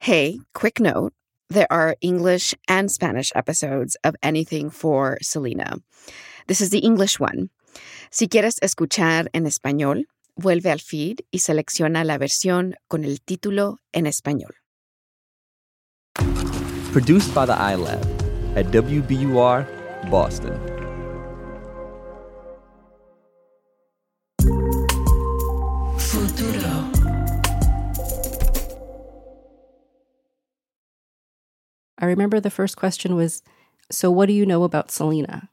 Hey, quick note there are English and Spanish episodes of Anything for Selena. This is the English one. Si quieres escuchar en español, vuelve al feed y selecciona la versión con el título en español. Produced by the iLab at WBUR, Boston. I remember the first question was, So, what do you know about Selena?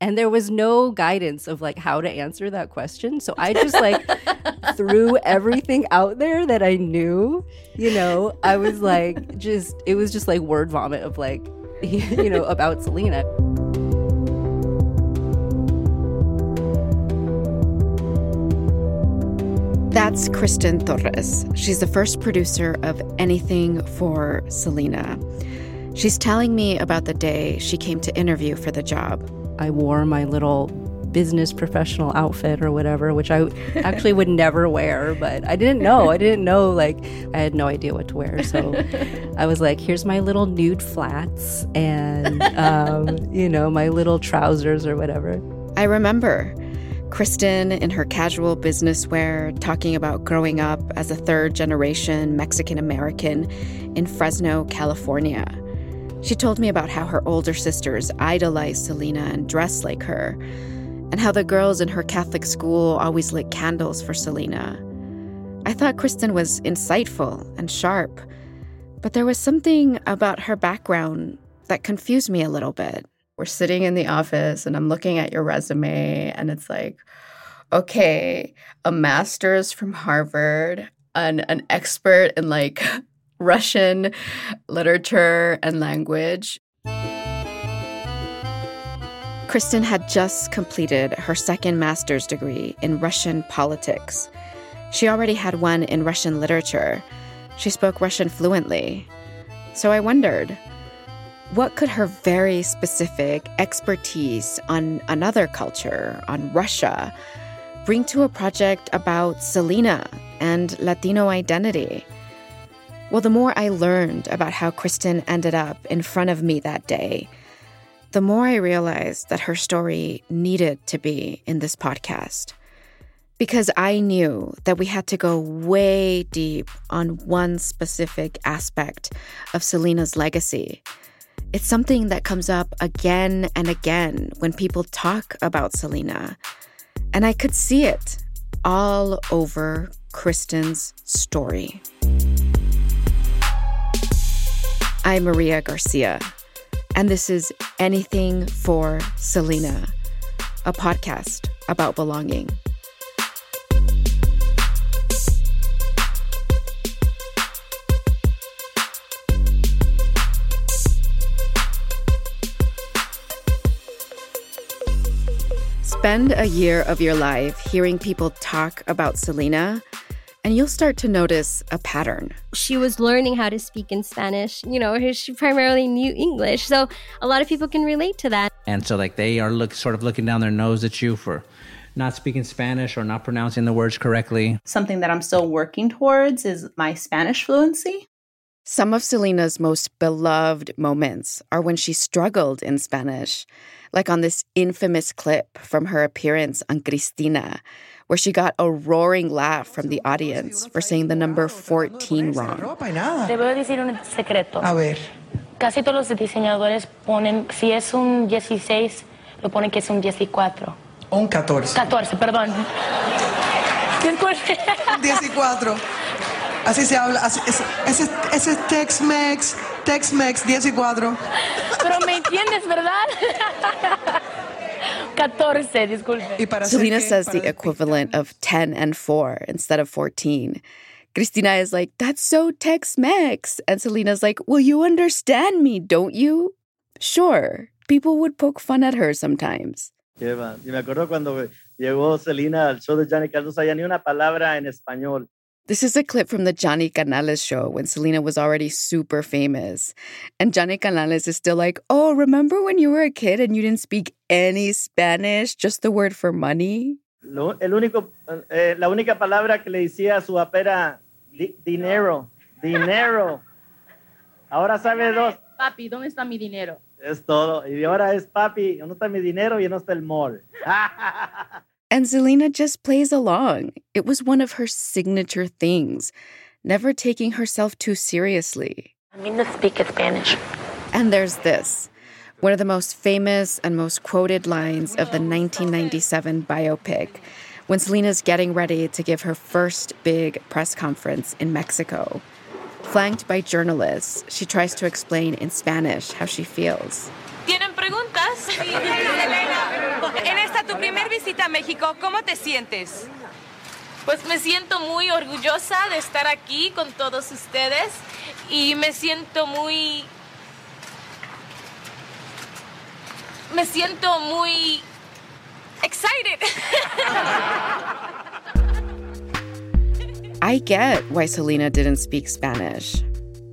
And there was no guidance of like how to answer that question. So I just like threw everything out there that I knew. You know, I was like, just, it was just like word vomit of like, you know, about Selena. That's Kristen Torres. She's the first producer of Anything for Selena. She's telling me about the day she came to interview for the job. I wore my little business professional outfit or whatever, which I actually would never wear, but I didn't know. I didn't know, like, I had no idea what to wear. So I was like, here's my little nude flats and, um, you know, my little trousers or whatever. I remember Kristen in her casual business wear talking about growing up as a third generation Mexican American in Fresno, California. She told me about how her older sisters idolized Selena and dressed like her, and how the girls in her Catholic school always lit candles for Selena. I thought Kristen was insightful and sharp, but there was something about her background that confused me a little bit. We're sitting in the office and I'm looking at your resume, and it's like, okay, a master's from Harvard, an, an expert in like Russian literature and language. Kristen had just completed her second master's degree in Russian politics. She already had one in Russian literature. She spoke Russian fluently. So I wondered what could her very specific expertise on another culture, on Russia, bring to a project about Selena and Latino identity? Well, the more I learned about how Kristen ended up in front of me that day, the more I realized that her story needed to be in this podcast. Because I knew that we had to go way deep on one specific aspect of Selena's legacy. It's something that comes up again and again when people talk about Selena. And I could see it all over Kristen's story. I'm Maria Garcia, and this is Anything for Selena, a podcast about belonging. Spend a year of your life hearing people talk about Selena, and you'll start to notice a pattern. She was learning how to speak in Spanish. You know, she primarily knew English. So a lot of people can relate to that. And so, like, they are look, sort of looking down their nose at you for not speaking Spanish or not pronouncing the words correctly. Something that I'm still working towards is my Spanish fluency. Some of Selena's most beloved moments are when she struggled in Spanish, like on this infamous clip from her appearance on Cristina, where she got a roaring laugh from the audience for saying the number 14 wrong. Te voy a decir un secreto. A ver. Casi todos los diseñadores ponen, si es un 16, lo ponen que es un 14. Un 14. 14, perdón. Disculpe. 14. Así se habla. Así, ese, ese, ese es Tex-Mex. Tex-Mex 14. Pero me entiendes, ¿verdad? 14, disculpe. Selena says the equivalent of 10 and 4 instead of 14. Cristina is like, That's so Tex Mex. And Selena's like, Well, you understand me, don't you? Sure. People would poke fun at her sometimes. Y me acuerdo cuando llegó Selena al show de Johnny Canales, no sabía ni una palabra en español. This is a clip from the Johnny Canales show when Selena was already super famous. And Johnny Canales is still like, Oh, remember when you were a kid and you didn't speak any Spanish, just the word for money? Lo, el único, eh, la única palabra que le decía a su papá era Di dinero, dinero. Ahora sabe dos. Papi, ¿dónde está mi dinero? Es todo. Y ahora es papi, ¿dónde está mi dinero? Y no está el mall. and Selena just plays along. It was one of her signature things, never taking herself too seriously. I mean to speak Spanish. And there's this. One of the most famous and most quoted lines of the 1997 biopic when Selena's getting ready to give her first big press conference in Mexico. Flanked by journalists, she tries to explain in Spanish how she feels. ¿Tienen preguntas? tu primer visita a México, ¿cómo te sientes? Pues me siento muy orgullosa de estar aquí con todos ustedes y me siento muy me siento muy excited. I get why Selena didn't speak Spanish.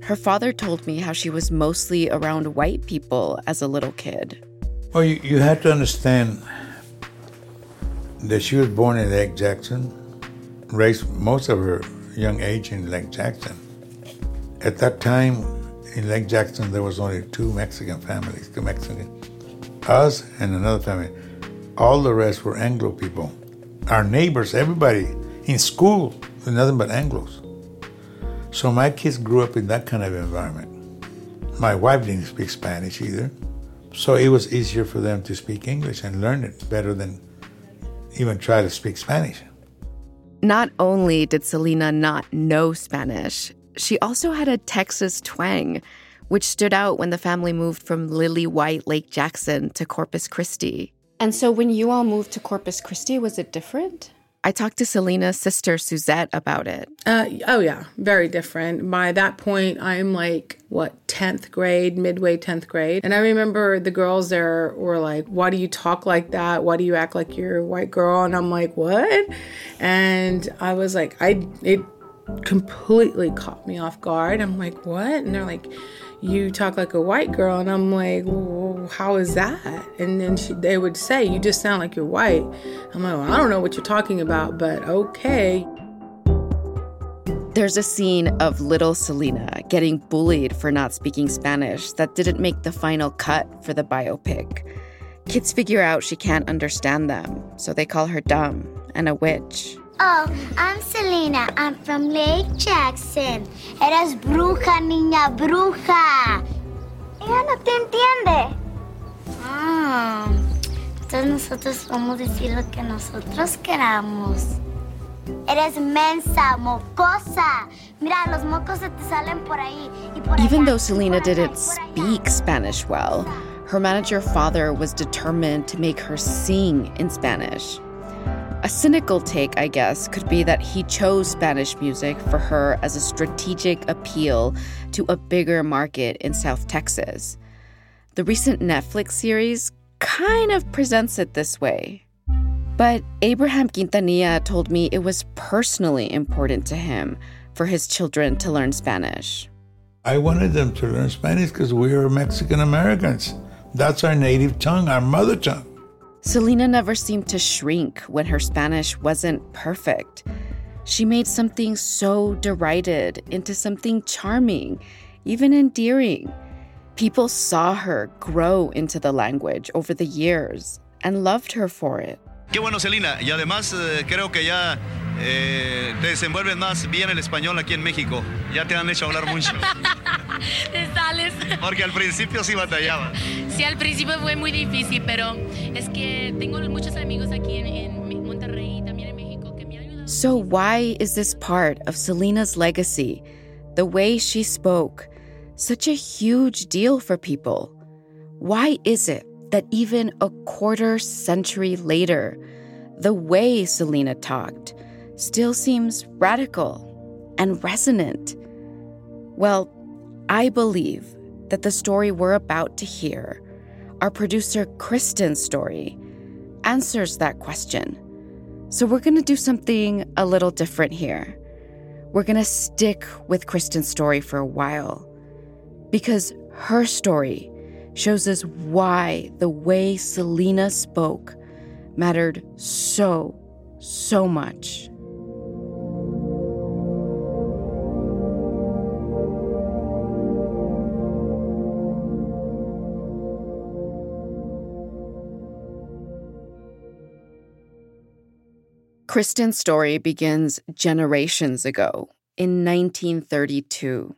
Her father told me how she was mostly around white people as a little kid. Well, you, you have to understand that she was born in Lake Jackson, raised most of her young age in Lake Jackson. At that time, in Lake Jackson, there was only two Mexican families, two Mexican, us and another family. All the rest were Anglo people. Our neighbors, everybody in school, nothing but Anglos. So my kids grew up in that kind of environment. My wife didn't speak Spanish either. So it was easier for them to speak English and learn it better than even try to speak Spanish. Not only did Selena not know Spanish, she also had a Texas twang, which stood out when the family moved from Lily White Lake Jackson to Corpus Christi. And so when you all moved to Corpus Christi, was it different? I talked to Selena's sister Suzette about it. Uh, oh yeah, very different. By that point, I'm like what tenth grade, midway tenth grade, and I remember the girls there were like, "Why do you talk like that? Why do you act like you're a white girl?" And I'm like, "What?" And I was like, "I it completely caught me off guard." I'm like, "What?" And they're like you talk like a white girl and i'm like well, how is that? And then she, they would say you just sound like you're white. I'm like well, i don't know what you're talking about but okay. There's a scene of little selena getting bullied for not speaking spanish that didn't make the final cut for the biopic. Kids figure out she can't understand them so they call her dumb and a witch Oh, I'm Selena. I'm from Lake Jackson. Eres bruja, niña, bruja. Ella no te entiende. Ah, entonces nosotros vamos a decir lo que nosotros queramos. Eres mensa, mocosa. Mira, los mocos se te salen por ahí. Y por Even allá, though Selena didn't por speak. Spanish well, her manager father was determined to make her sing in Spanish. A cynical take, I guess, could be that he chose Spanish music for her as a strategic appeal to a bigger market in South Texas. The recent Netflix series kind of presents it this way. But Abraham Quintanilla told me it was personally important to him for his children to learn Spanish. I wanted them to learn Spanish because we are Mexican Americans. That's our native tongue, our mother tongue. Selena never seemed to shrink when her Spanish wasn't perfect. She made something so derided into something charming, even endearing. People saw her grow into the language over the years and loved her for it. Qué bueno, Celina. Y además eh, creo que ya eh, te desenvuelves más bien el español aquí en México. Ya te han hecho hablar mucho. Te sales. Porque al principio sí batallaba. Sí, al principio fue muy difícil, pero es que tengo muchos amigos aquí en, en Monterrey y también en México que me han ayudado. So, why is this part of Selena's legacy, the way she spoke, such a huge deal for people? Why is it that even a quarter century later, the way Selena talked still seems radical, and resonant. Well, I believe that the story we're about to hear, our producer Kristen's story, answers that question. So we're going to do something a little different here. We're going to stick with Kristen's story for a while because her story shows us why the way Selena spoke mattered so, so much. Kristen's story begins generations ago in 1932.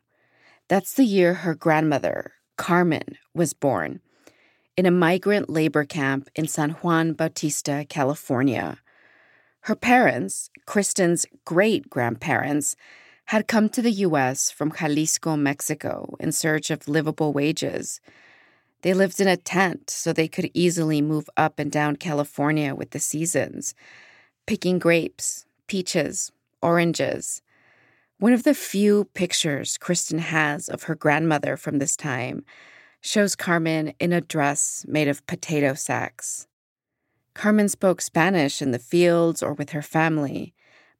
That's the year her grandmother, Carmen, was born in a migrant labor camp in San Juan Bautista, California. Her parents, Kristen's great grandparents, had come to the U.S. from Jalisco, Mexico, in search of livable wages. They lived in a tent so they could easily move up and down California with the seasons picking grapes, peaches, oranges. One of the few pictures Kristen has of her grandmother from this time shows Carmen in a dress made of potato sacks. Carmen spoke Spanish in the fields or with her family,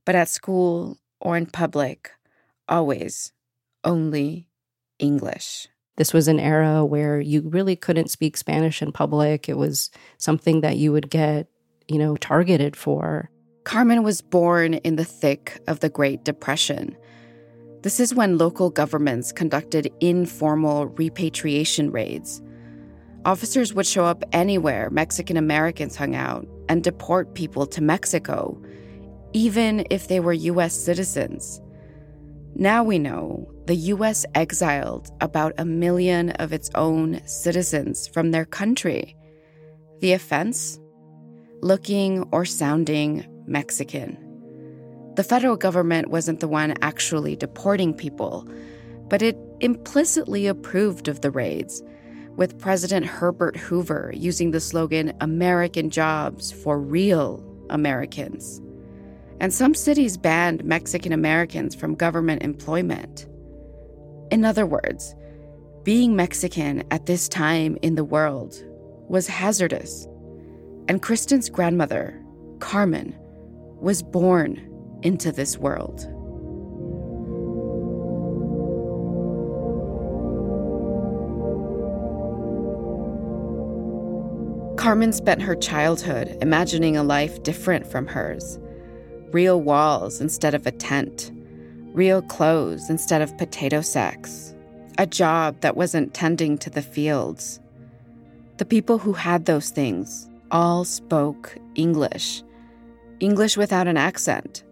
but at school or in public, always only English. This was an era where you really couldn't speak Spanish in public. It was something that you would get, you know, targeted for. Carmen was born in the thick of the Great Depression. This is when local governments conducted informal repatriation raids. Officers would show up anywhere Mexican Americans hung out and deport people to Mexico, even if they were U.S. citizens. Now we know the U.S. exiled about a million of its own citizens from their country. The offense? Looking or sounding Mexican. The federal government wasn't the one actually deporting people, but it implicitly approved of the raids, with President Herbert Hoover using the slogan American jobs for real Americans. And some cities banned Mexican Americans from government employment. In other words, being Mexican at this time in the world was hazardous. And Kristen's grandmother, Carmen, was born into this world. Carmen spent her childhood imagining a life different from hers real walls instead of a tent, real clothes instead of potato sacks, a job that wasn't tending to the fields. The people who had those things all spoke English English without an accent.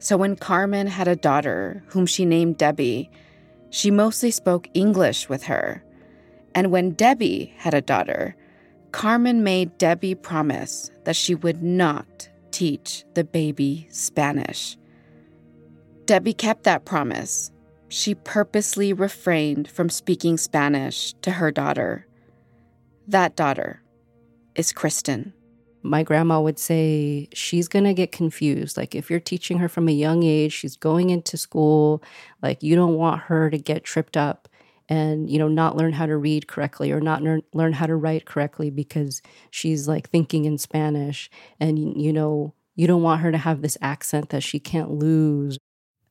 So when Carmen had a daughter, whom she named Debbie, she mostly spoke English with her. And when Debbie had a daughter, Carmen made Debbie promise that she would not teach the baby Spanish. Debbie kept that promise. She purposely refrained from speaking Spanish to her daughter. That daughter is Kristen my grandma would say she's going to get confused. Like, if you're teaching her from a young age, she's going into school, like, you don't want her to get tripped up and, you know, not learn how to read correctly or not learn, learn how to write correctly because she's like thinking in Spanish. And, you know, you don't want her to have this accent that she can't lose.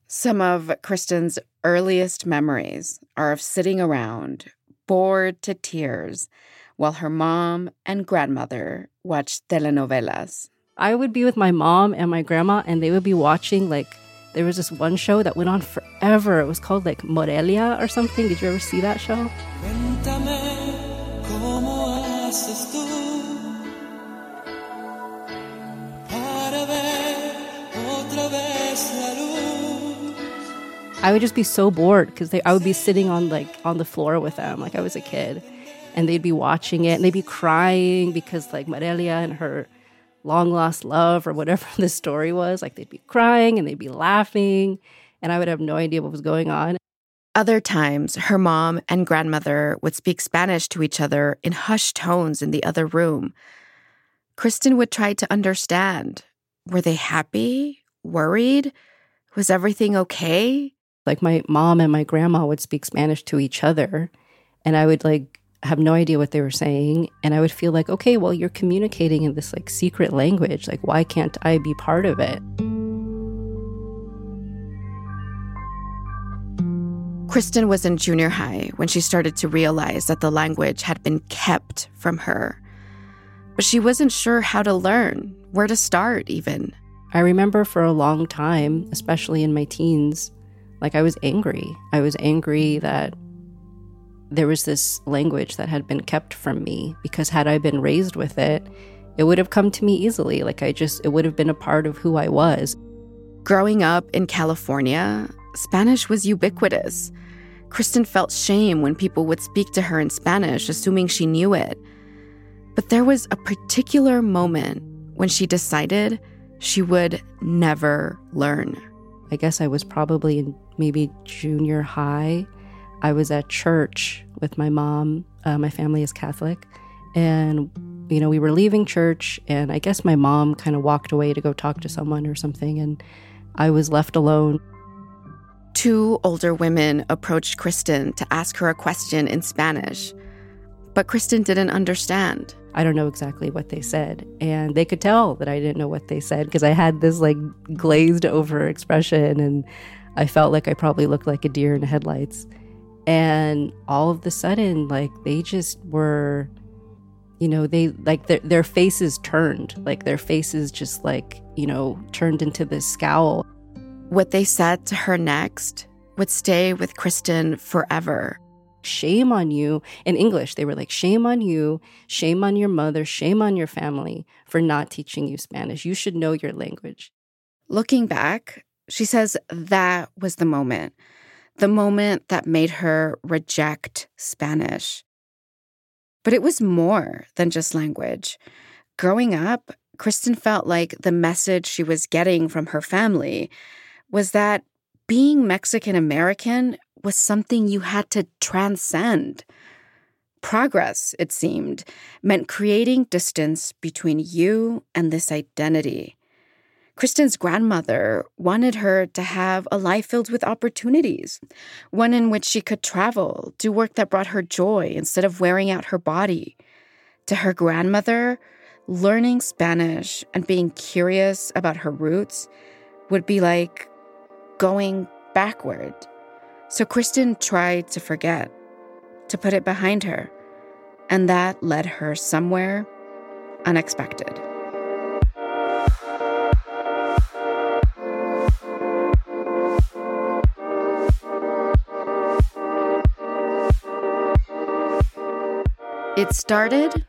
Some of Kristen's earliest memories are of sitting around, bored to tears while her mom and grandmother watched telenovelas. I would be with my mom and my grandma, and they would be watching like there was this one show that went on forever. It was called like Morelia or something. Did you ever see that show? I would just be so bored because I would be sitting on like on the floor with them like I was a kid and they'd be watching it and they'd be crying because like Morelia and her long lost love or whatever the story was, like they'd be crying and they'd be laughing and I would have no idea what was going on. Other times, her mom and grandmother would speak Spanish to each other in hushed tones in the other room. Kristen would try to understand. Were they happy? Worried? Was everything okay? Like my mom and my grandma would speak Spanish to each other, and I would like have no idea what they were saying. And I would feel like, okay, well, you're communicating in this like secret language. Like, why can't I be part of it? Kristen was in junior high when she started to realize that the language had been kept from her. But she wasn't sure how to learn, where to start, even. I remember for a long time, especially in my teens, like I was angry. I was angry that there was this language that had been kept from me because had I been raised with it, it would have come to me easily. Like I just, it would have been a part of who I was. Growing up in California, Spanish was ubiquitous. Kristen felt shame when people would speak to her in Spanish, assuming she knew it. But there was a particular moment when she decided she would never learn. I guess I was probably in maybe junior high. I was at church with my mom. Uh, my family is Catholic. And, you know, we were leaving church, and I guess my mom kind of walked away to go talk to someone or something. And I was left alone. Two older women approached Kristen to ask her a question in Spanish, but Kristen didn't understand. I don't know exactly what they said. And they could tell that I didn't know what they said because I had this like glazed over expression and I felt like I probably looked like a deer in headlights. And all of the sudden, like they just were, you know, they like their, their faces turned, like their faces just like, you know, turned into this scowl. What they said to her next would stay with Kristen forever. Shame on you. In English, they were like, shame on you, shame on your mother, shame on your family for not teaching you Spanish. You should know your language. Looking back, she says that was the moment, the moment that made her reject Spanish. But it was more than just language. Growing up, Kristen felt like the message she was getting from her family was that being Mexican American was something you had to transcend. Progress, it seemed, meant creating distance between you and this identity. Kristen's grandmother wanted her to have a life filled with opportunities, one in which she could travel, do work that brought her joy instead of wearing out her body. To her grandmother, learning Spanish and being curious about her roots would be like going backward. So Kristen tried to forget, to put it behind her, and that led her somewhere unexpected. It started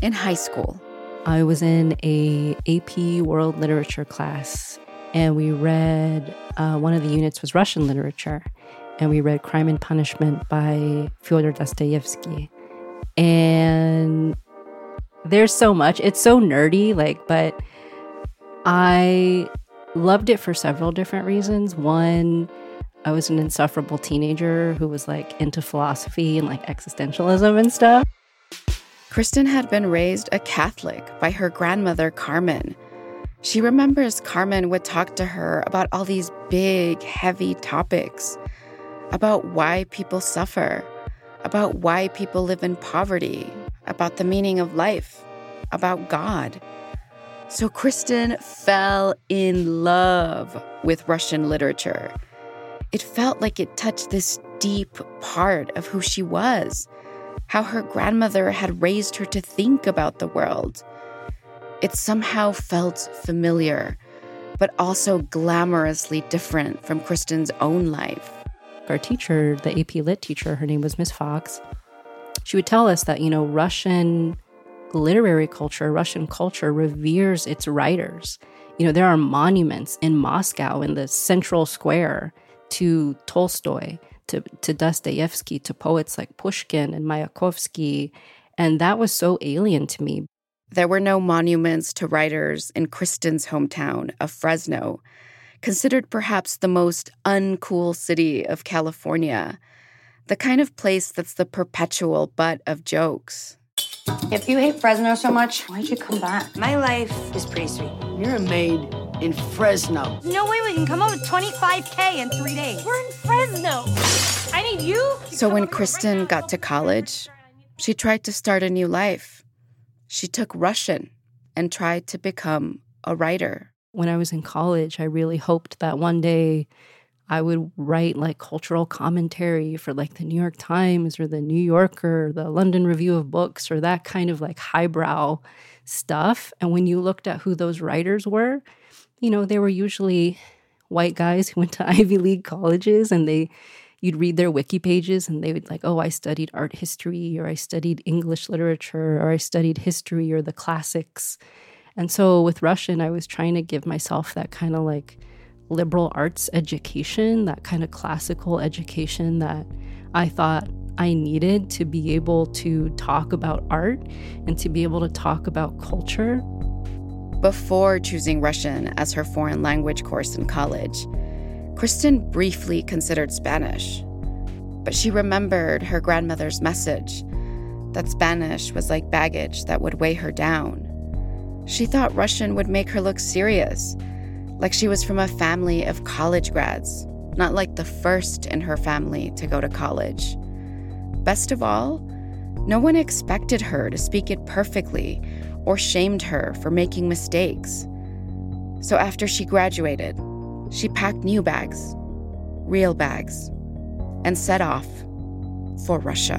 in high school. I was in a AP World Literature class, and we read uh, one of the units was Russian literature, and we read Crime and Punishment by Fyodor Dostoevsky. And there's so much. It's so nerdy, like, but I loved it for several different reasons. One, I was an insufferable teenager who was like into philosophy and like existentialism and stuff. Kristen had been raised a Catholic by her grandmother, Carmen. She remembers Carmen would talk to her about all these big, heavy topics about why people suffer, about why people live in poverty, about the meaning of life, about God. So Kristen fell in love with Russian literature. It felt like it touched this deep part of who she was how her grandmother had raised her to think about the world. It somehow felt familiar, but also glamorously different from Kristen's own life. Our teacher, the AP Lit teacher, her name was Miss Fox, she would tell us that, you know, Russian literary culture, Russian culture reveres its writers. You know, there are monuments in Moscow in the central square to Tolstoy, to, to Dostoevsky, to poets like Pushkin and Mayakovsky. And that was so alien to me. There were no monuments to writers in Kristen's hometown of Fresno, considered perhaps the most uncool city of California, the kind of place that's the perpetual butt of jokes. If you hate Fresno so much, why'd you come back? My life is pretty sweet. You're a maid. in Fresno. No way we can come up with 25K in three days. We're in Fresno. I need you. So when Kristen got to college, she tried to start a new life. She took Russian and tried to become a writer. When I was in college, I really hoped that one day I would write like cultural commentary for like the New York Times or the New Yorker, the London Review of Books, or that kind of like highbrow stuff. And when you looked at who those writers were, you know, they were usually white guys who went to Ivy League colleges and they you'd read their wiki pages and they would like, oh, I studied art history or I studied English literature or I studied history or the classics. And so with Russian, I was trying to give myself that kind of like liberal arts education, that kind of classical education that I thought I needed to be able to talk about art and to be able to talk about culture. Before choosing Russian as her foreign language course in college, Kristen briefly considered Spanish. But she remembered her grandmother's message that Spanish was like baggage that would weigh her down. She thought Russian would make her look serious, like she was from a family of college grads, not like the first in her family to go to college. Best of all, no one expected her to speak it perfectly or shamed her for making mistakes. So after she graduated, she packed new bags, real bags, and set off for Russia.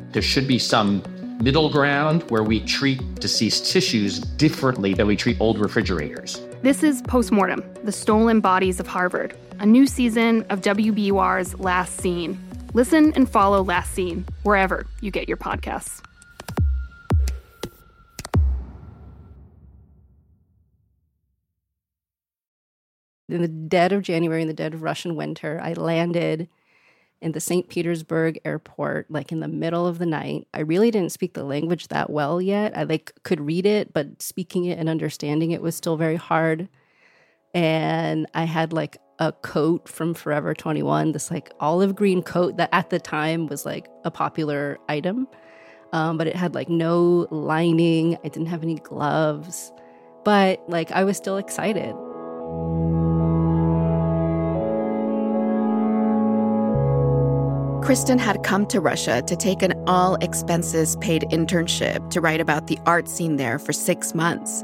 There should be some middle ground where we treat deceased tissues differently than we treat old refrigerators. This is Postmortem The Stolen Bodies of Harvard, a new season of WBUR's Last Seen. Listen and follow Last Seen wherever you get your podcasts. In the dead of January, in the dead of Russian winter, I landed in the St. Petersburg airport, like in the middle of the night. I really didn't speak the language that well yet. I like could read it, but speaking it and understanding it was still very hard. And I had like a coat from Forever 21, this like olive green coat that at the time was like a popular item. Um, but it had like no lining. I didn't have any gloves, but like I was still excited. Kristen had come to Russia to take an all expenses paid internship to write about the art scene there for six months.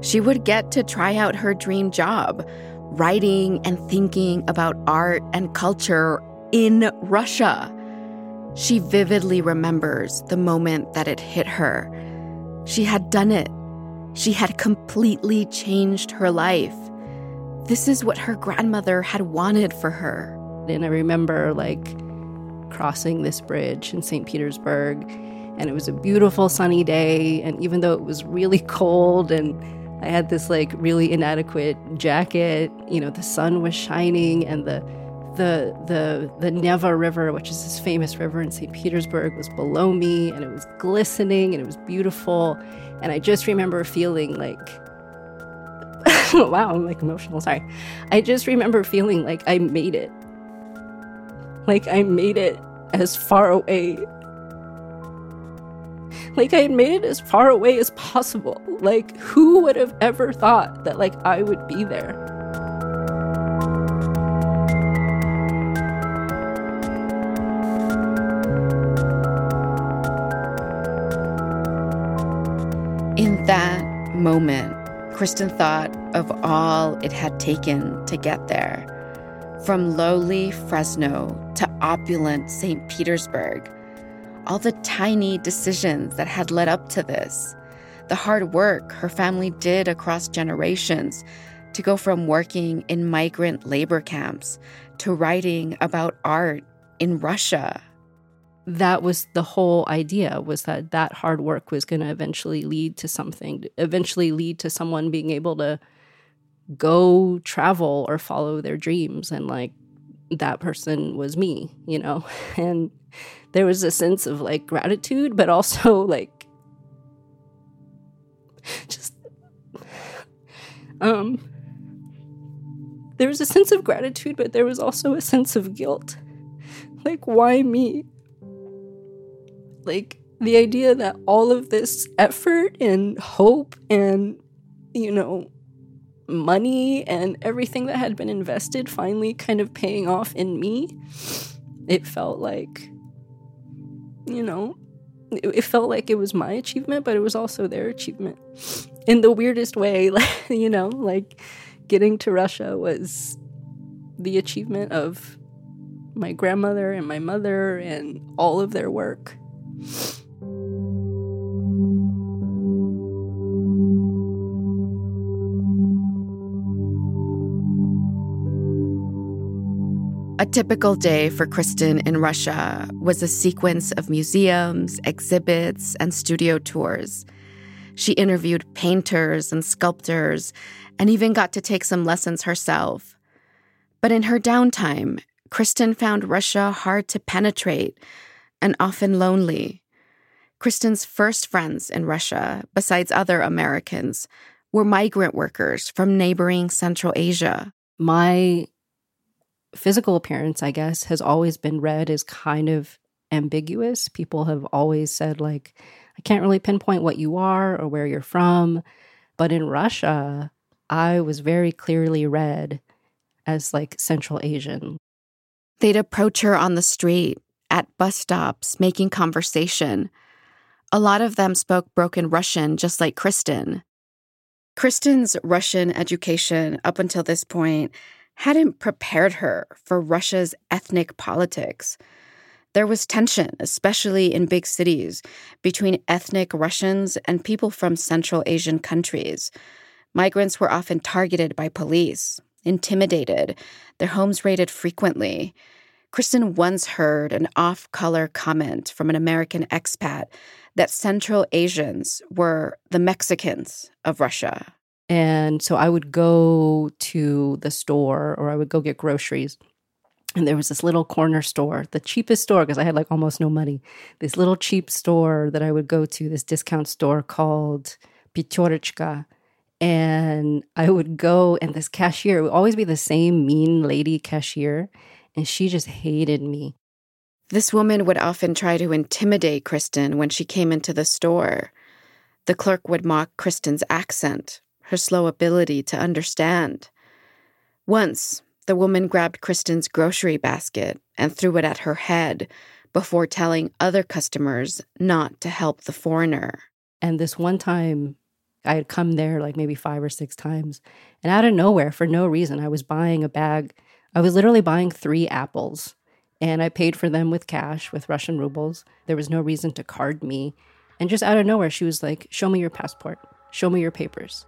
She would get to try out her dream job, writing and thinking about art and culture in Russia. She vividly remembers the moment that it hit her. She had done it. She had completely changed her life. This is what her grandmother had wanted for her. And I remember, like, crossing this bridge in St. Petersburg. And it was a beautiful sunny day. And even though it was really cold and I had this like really inadequate jacket, you know, the sun was shining and the the the the Neva River, which is this famous river in St. Petersburg, was below me and it was glistening and it was beautiful. And I just remember feeling like wow, I'm like emotional, sorry. I just remember feeling like I made it. Like I made it as far away. Like I had made it as far away as possible. Like who would have ever thought that like I would be there? In that moment, Kristen thought of all it had taken to get there. From lowly Fresno to opulent St. Petersburg, all the tiny decisions that had led up to this, the hard work her family did across generations to go from working in migrant labor camps to writing about art in Russia. That was the whole idea was that that hard work was going to eventually lead to something, eventually lead to someone being able to go travel or follow their dreams and like that person was me, you know. And there was a sense of like gratitude but also like just um there was a sense of gratitude, but there was also a sense of guilt. Like, why me? Like, the idea that all of this effort and hope and, you know, money and everything that had been invested finally kind of paying off in me, it felt like, you know, it, felt like it was my achievement, but it was also their achievement in the weirdest way. Like, you know, like, getting to Russia was the achievement of my grandmother and my mother and all of their work. A typical day for Kristen in Russia was a sequence of museums, exhibits, and studio tours. She interviewed painters and sculptors and even got to take some lessons herself. But in her downtime, Kristen found Russia hard to penetrate and often lonely. Kristen's first friends in Russia, besides other Americans, were migrant workers from neighboring Central Asia. My physical appearance, I guess, has always been read as kind of ambiguous. People have always said, like, I can't really pinpoint what you are or where you're from. But in Russia, I was very clearly read as like Central Asian. They'd approach her on the street, at bus stops, making conversation. A lot of them spoke broken Russian, just like Kristen. Kristen's Russian education up until this point hadn't prepared her for Russia's ethnic politics. There was tension, especially in big cities, between ethnic Russians and people from Central Asian countries. Migrants were often targeted by police, intimidated, their homes raided frequently. Kristen once heard an off color comment from an American expat that Central Asians were the Mexicans of Russia. And so I would go to the store or I would go get groceries. And there was this little corner store, the cheapest store, because I had like almost no money. This little cheap store that I would go to, this discount store called Pyaterochka and I would go, and this cashier would always be the same mean lady cashier, and she just hated me. This woman would often try to intimidate Kristen when she came into the store. The clerk would mock Kristen's accent, her slow ability to understand. Once, the woman grabbed Kristen's grocery basket and threw it at her head before telling other customers not to help the foreigner. And this one time, I had come there like maybe five or six times. And out of nowhere, for no reason, I was buying a bag. I was literally buying three apples and I paid for them with cash, with Russian rubles. There was no reason to card me. And just out of nowhere, she was like, Show me your passport, show me your papers.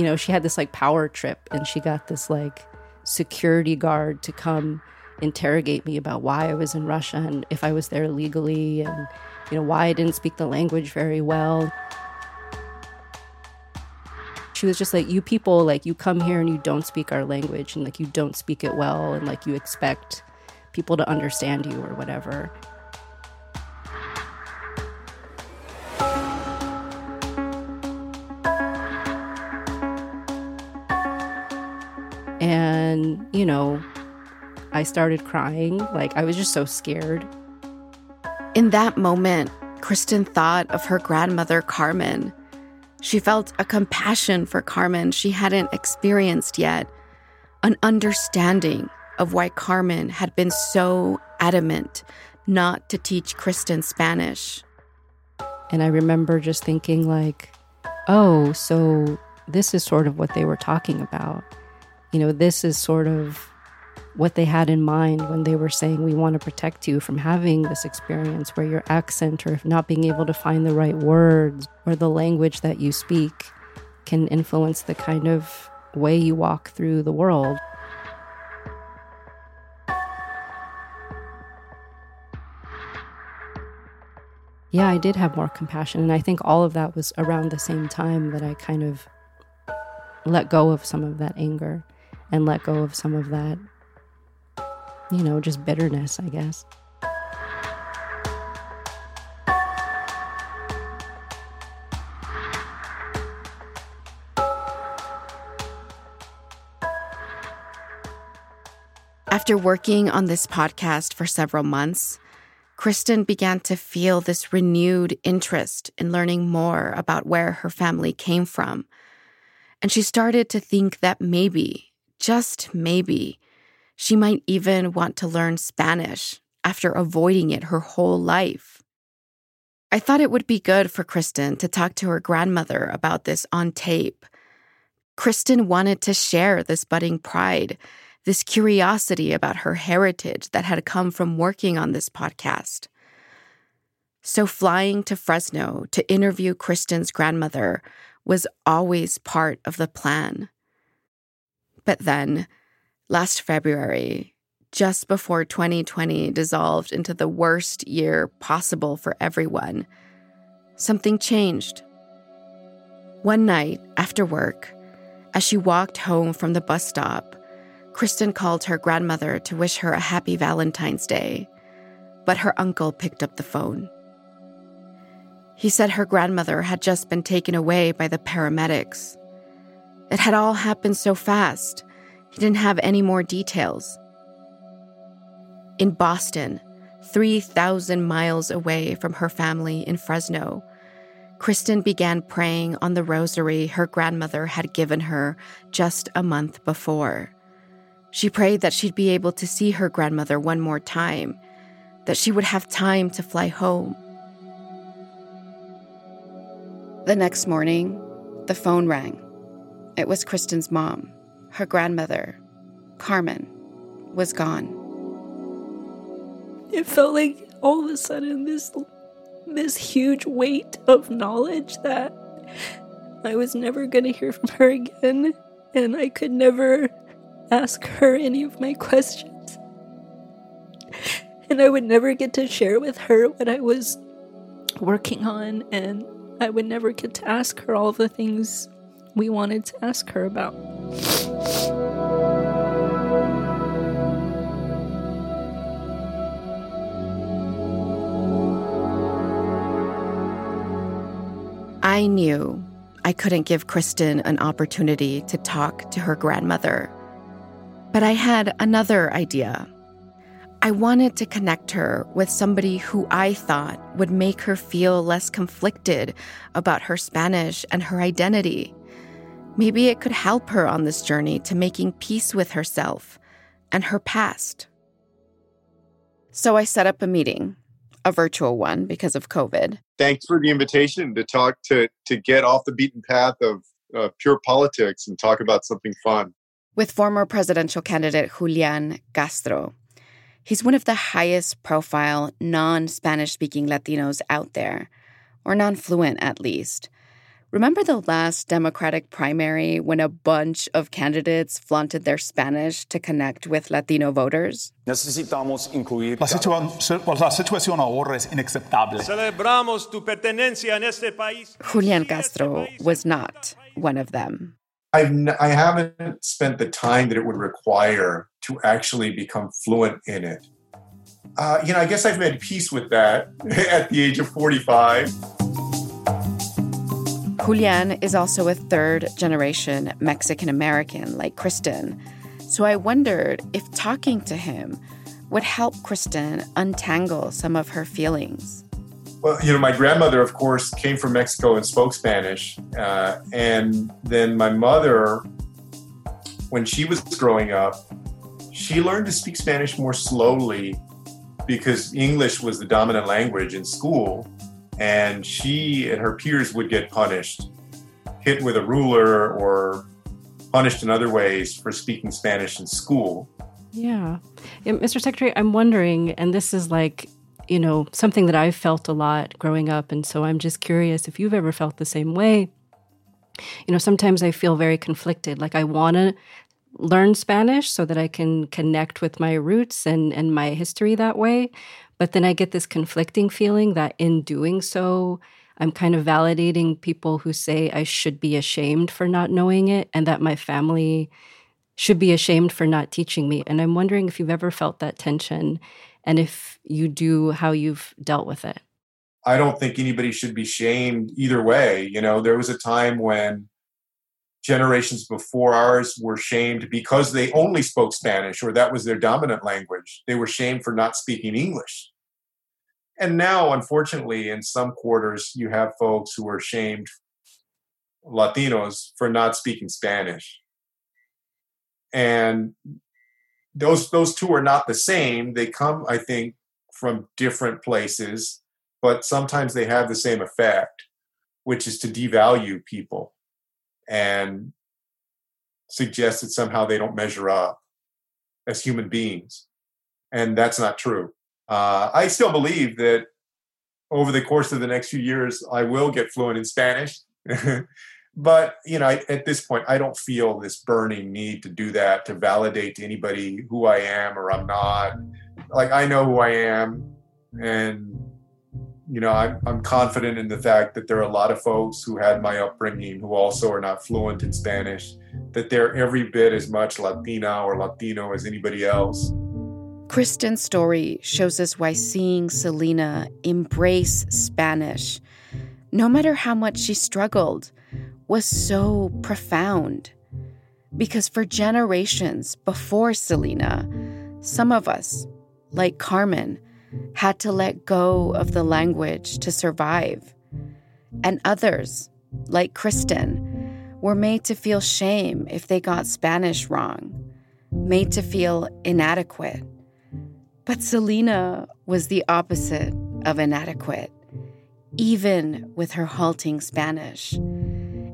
You know, she had this like power trip and she got this like security guard to come interrogate me about why I was in Russia and if I was there legally and, you know, why I didn't speak the language very well. She was just like you people like you come here and you don't speak our language and like you don't speak it well and like you expect people to understand you or whatever and you know i started crying like i was just so scared in that moment kristen thought of her grandmother carmen she felt a compassion for Carmen she hadn't experienced yet, an understanding of why Carmen had been so adamant not to teach Kristen Spanish. And I remember just thinking, like, oh, so this is sort of what they were talking about. You know, this is sort of what they had in mind when they were saying we want to protect you from having this experience where your accent or not being able to find the right words or the language that you speak can influence the kind of way you walk through the world. Yeah, I did have more compassion. And I think all of that was around the same time that I kind of let go of some of that anger and let go of some of that, you know, just bitterness, I guess. After working on this podcast for several months, Kristen began to feel this renewed interest in learning more about where her family came from. And she started to think that maybe, just maybe, she might even want to learn Spanish after avoiding it her whole life. I thought it would be good for Kristen to talk to her grandmother about this on tape. Kristen wanted to share this budding pride this curiosity about her heritage that had come from working on this podcast. So, flying to Fresno to interview Kristen's grandmother was always part of the plan. But then, last February, just before 2020 dissolved into the worst year possible for everyone, something changed. One night after work, as she walked home from the bus stop, Kristen called her grandmother to wish her a happy Valentine's Day, but her uncle picked up the phone. He said her grandmother had just been taken away by the paramedics. It had all happened so fast, he didn't have any more details. In Boston, 3,000 miles away from her family in Fresno, Kristen began praying on the rosary her grandmother had given her just a month before. She prayed that she'd be able to see her grandmother one more time, that she would have time to fly home. The next morning, the phone rang. It was Kristen's mom. Her grandmother, Carmen, was gone. It felt like all of a sudden this this huge weight of knowledge that I was never going to hear from her again and I could never ask her any of my questions. And I would never get to share with her what I was working on, and I would never get to ask her all the things we wanted to ask her about. I knew I couldn't give Kristen an opportunity to talk to her grandmother but I had another idea. I wanted to connect her with somebody who I thought would make her feel less conflicted about her Spanish and her identity. Maybe it could help her on this journey to making peace with herself and her past. So I set up a meeting, a virtual one because of COVID. Thanks for the invitation to talk to to get off the beaten path of uh, pure politics and talk about something fun with former presidential candidate Julian Castro. He's one of the highest profile non Spanish speaking Latinos out there, or non fluent at least. Remember the last Democratic primary when a bunch of candidates flaunted their Spanish to connect with Latino voters? Necesitamos incluir. La, situa la situación ahora es inaceptable. Celebramos tu pertenencia en este país. Julian Castro was not one of them. I've n- I haven't spent the time that it would require to actually become fluent in it. Uh, you know, I guess I've made peace with that at the age of 45. Julian is also a third generation Mexican American like Kristen. So I wondered if talking to him would help Kristen untangle some of her feelings. Well, you know, my grandmother, of course, came from Mexico and spoke Spanish. Uh, and then my mother, when she was growing up, she learned to speak Spanish more slowly because English was the dominant language in school. And she and her peers would get punished, hit with a ruler or punished in other ways for speaking Spanish in school. Yeah. Mr. Secretary, I'm wondering, and this is like you know, something that I've felt a lot growing up. And so I'm just curious if you've ever felt the same way. you know, sometimes I feel very conflicted. Like I want to learn Spanish so that I can connect with my roots and, and my history that way. But then I get this conflicting feeling that in doing so, I'm kind of validating people who say I should be ashamed for not knowing it and that my family should be ashamed for not teaching me. And I'm wondering if you've ever felt that tension and if you do, how you've dealt with it. I don't think anybody should be shamed either way. You know, there was a time when generations before ours were shamed because they only spoke Spanish or that was their dominant language. They were shamed for not speaking English. And now, unfortunately, in some quarters, you have folks who are shamed, Latinos, for not speaking Spanish. And those those two are not the same. They come, I think, from different places, but sometimes they have the same effect, which is to devalue people and suggest that somehow they don't measure up as human beings. And that's not true. Uh, I still believe that over the course of the next few years, I will get fluent in Spanish. but you know, I, at this point, I don't feel this burning need to do that to validate to anybody who I am or I'm not. Like I know who I am, and you know, I'm, I'm confident in the fact that there are a lot of folks who had my upbringing who also are not fluent in Spanish, that they're every bit as much Latina or Latino as anybody else. Kristen's story shows us why seeing Selena embrace Spanish, no matter how much she struggled, was so profound. Because for generations before Selena, some of us, like Carmen, had to let go of the language to survive. And others, like Kristen, were made to feel shame if they got Spanish wrong, made to feel inadequate. But Selena was the opposite of inadequate, even with her halting Spanish.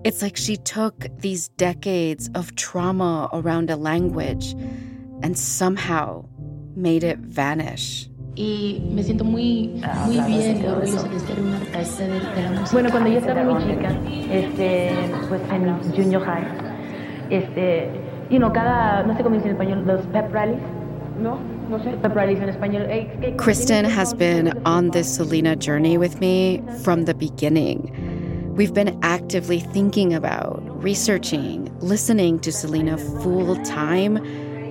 It's like she took these decades of trauma around a language and somehow made it vanish. Y me siento muy, muy bien y orgullosa de ser una parte de, de, la música. Bueno, cuando yo estaba muy chica, este, pues en junior high, este, you know, cada, no sé cómo dice en español, los pep rallies, ¿no? No sé, pep rallies en español. Kristen has been on this Selena journey with me from the beginning. We've been actively thinking about, researching, listening to Selena full time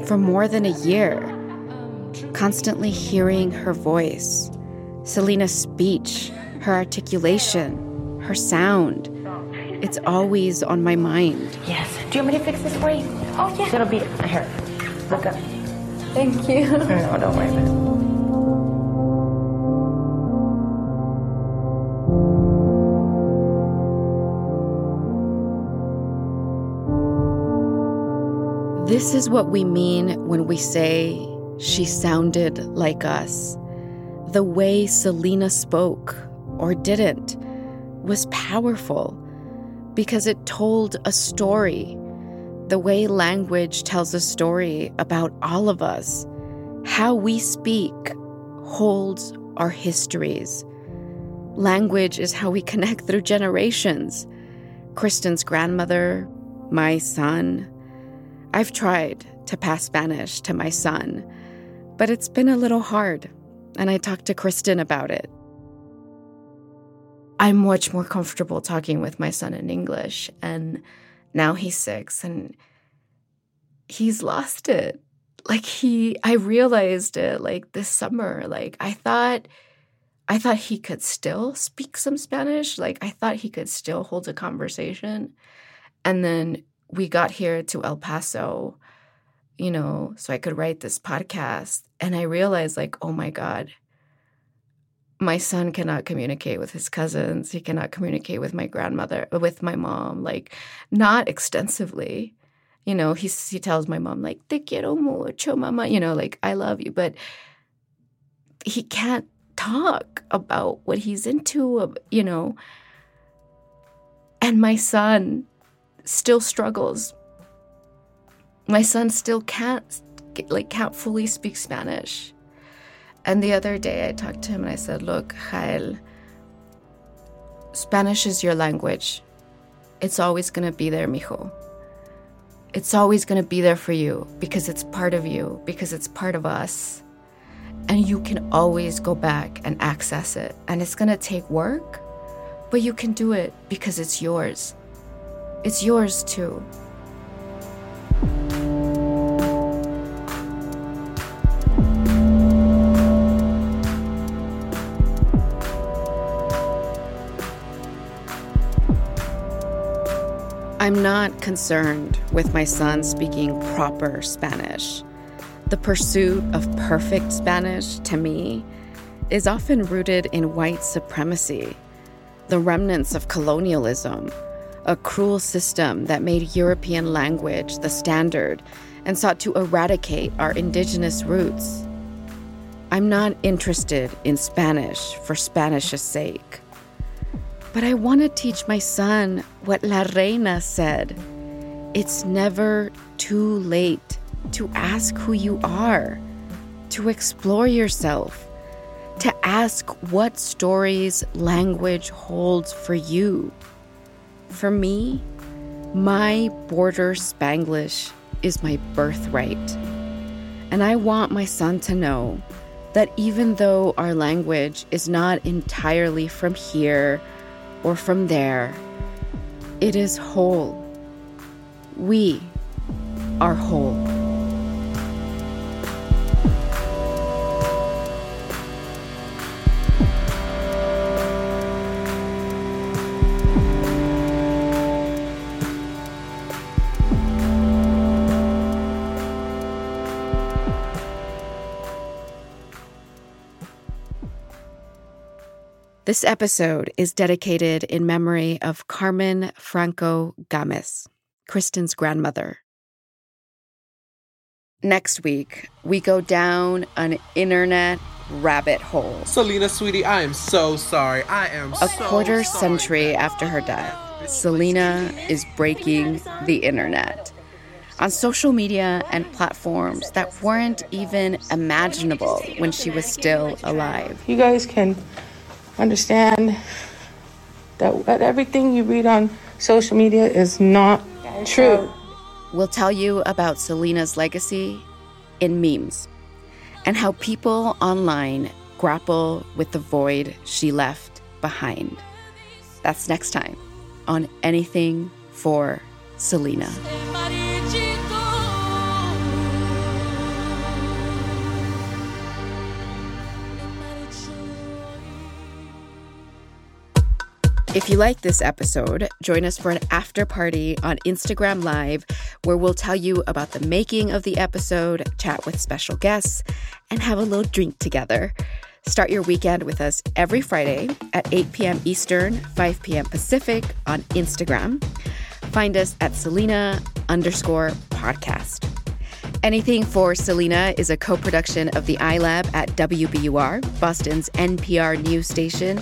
for more than a year constantly hearing her voice, Selena's speech, her articulation, her sound. It's always on my mind. Yes. Do you want me to fix this for you? Oh, yeah. It'll be here. Look up. Thank you. No, don't worry about it. This is what we mean when we say she sounded like us. The way Selena spoke, or didn't, was powerful because it told a story. The way language tells a story about all of us, how we speak holds our histories. Language is how we connect through generations. Kristen's grandmother, my son. I've tried to pass Spanish to my son but it's been a little hard, and I talked to Kristen about it. I'm much more comfortable talking with my son in English, and now he's six and he's lost it. Like he I realized it like this summer. Like I thought I thought he could still speak some Spanish. Like I thought he could still hold a conversation. And then we got here to El Paso you know, so I could write this podcast. And I realized, like, oh my God, my son cannot communicate with his cousins. He cannot communicate with my grandmother, with my mom, like, not extensively. You know, he, he tells my mom, like, te quiero mucho, mama, you know, like, I love you. But he can't talk about what he's into, you know. And my son still struggles my son still can't like can't fully speak Spanish. And the other day I talked to him and I said, "Look, Jael, Spanish is your language. It's always going to be there, mijo. It's always going to be there for you because it's part of you, because it's part of us. And you can always go back and access it. And it's going to take work, but you can do it because it's yours. It's yours too. I'm not concerned with my son speaking proper Spanish. The pursuit of perfect Spanish, to me, is often rooted in white supremacy, the remnants of colonialism, a cruel system that made European language the standard and sought to eradicate our indigenous roots. I'm not interested in Spanish for Spanish's sake. But I want to teach my son what La Reina said. It's never too late to ask who you are, to explore yourself, to ask what stories language holds for you. For me, my border Spanglish is my birthright. And I want my son to know that even though our language is not entirely from here or from there, it is whole. We are whole. This episode is dedicated in memory of Carmen Franco Games, Kristen's grandmother. Next week, we go down an internet rabbit hole. Selena, sweetie, I am so sorry. I am A so quarter sorry. century after her death, Selena is breaking the internet. On social media and platforms that weren't even imaginable when she was still alive. You guys can understand that that everything you read on social media is not true. We'll tell you about Selena's legacy in memes and how people online grapple with the void she left behind. That's next time on Anything for Selena. If you like this episode, join us for an after party on Instagram Live where we'll tell you about the making of the episode, chat with special guests, and have a little drink together. Start your weekend with us every Friday at 8 p.m. Eastern, 5 p.m. Pacific on Instagram. Find us at Selena underscore podcast. Anything for Selena is a co production of the iLab at WBUR, Boston's NPR news station,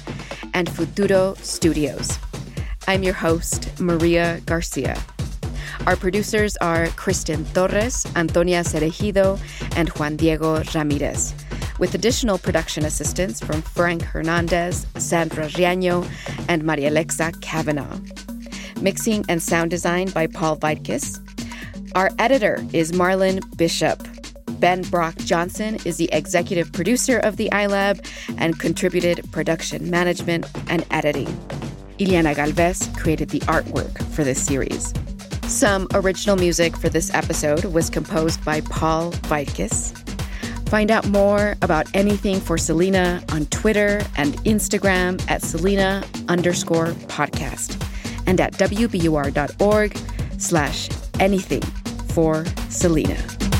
and Futuro Studios. I'm your host, Maria Garcia. Our producers are Kristen Torres, Antonia Cereijido, and Juan Diego Ramirez, with additional production assistance from Frank Hernandez, Sandra Riaño, and Maria Alexa Kavanaugh. Mixing and sound design by Paul Vaitkus. Our editor is Marlon Bishop. Ben Brock Johnson is the executive producer of the iLab and contributed production management and editing. Ileana Galvez created the artwork for this series. Some original music for this episode was composed by Paul Vaitkus. Find out more about anything for Selena on Twitter and Instagram at Selena underscore podcast and at wbur.org slash anything for Selena.